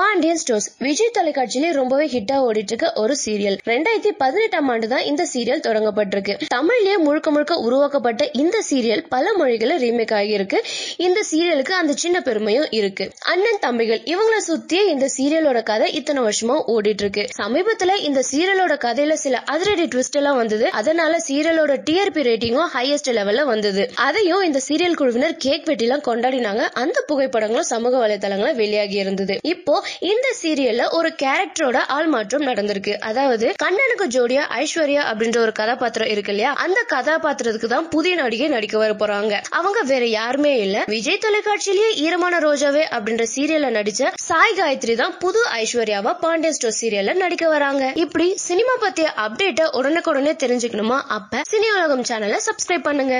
Pandian stores Vijay தொலைக்காட்சியிலே ரொம்பவே ஹிட்டா ஓடிட்டு இருக்க ஒரு சீரியல் ரெண்டாயிரத்தி பதினெட்டாம் ஆண்டு தான் இந்த சீரியல் தொடங்கப்பட்டிருக்கு. தமிழ்லயே முழுக்க முழுக்க உருவாக்கப்பட்ட இந்த சீரியல் பல மொழிகளை ரீமேக் ஆகியிருக்கு. இந்த சீரியலுக்கு அந்த சின்ன பெருமையும் இருக்கு. அண்ணன் தம்பிகள் இவங்கள சுத்தியே இந்த சீரியலோட கதை இத்தனை வருஷமா ஓடிட்டு இருக்கு சமீபத்துல இந்த சீரியலோட கதையில சில அதிரடி ட்விஸ்ட் எல்லாம் வந்தது. அதனால சீரியலோட டிஆர்பி ரேட்டிங்கும் ஹையஸ்ட் லெவல்ல வந்தது. அதையும் இந்த சீரியல் குழுவினர் கேக் வெட்டிலாம் கொண்டாடினாங்க. அந்த புகைப்படங்களும் சமூக வலைதளங்களும் வெளியாகி இருந்தது. இப்போ இந்த சீரியல்ல ஒரு கேரக்டரோட ஆள் மாற்றம் நடந்திருக்கு. அதாவது கண்ணனுக்கு ஜோடியா ஐஸ்வர்யா அப்படின்ற ஒரு கதாபாத்திரம் இருக்கு இல்லையா? அந்த கதாபாத்திரத்துக்கு தான் புதிய நடிகை நடிக்க வர போறாங்க. அவங்க வேற யாருமே இல்ல. விஜய் தொலைக்காட்சியிலேயே ஈரமான ரோஜாவே அப்படின்ற சீரியல்ல நடிச்ச சாய் காயத்ரி தான் புது ஐஸ்வர்யாவா பாண்டியன் ஸ்டோர் சீரியல்ல நடிக்க வராங்க. இப்படி சினிமா பத்திய அப்டேட்ட உடனுக்குடனே தெரிஞ்சுக்கணுமா? அப்ப சினி உலகம் சேனலை சப்ஸ்கிரைப் பண்ணுங்க.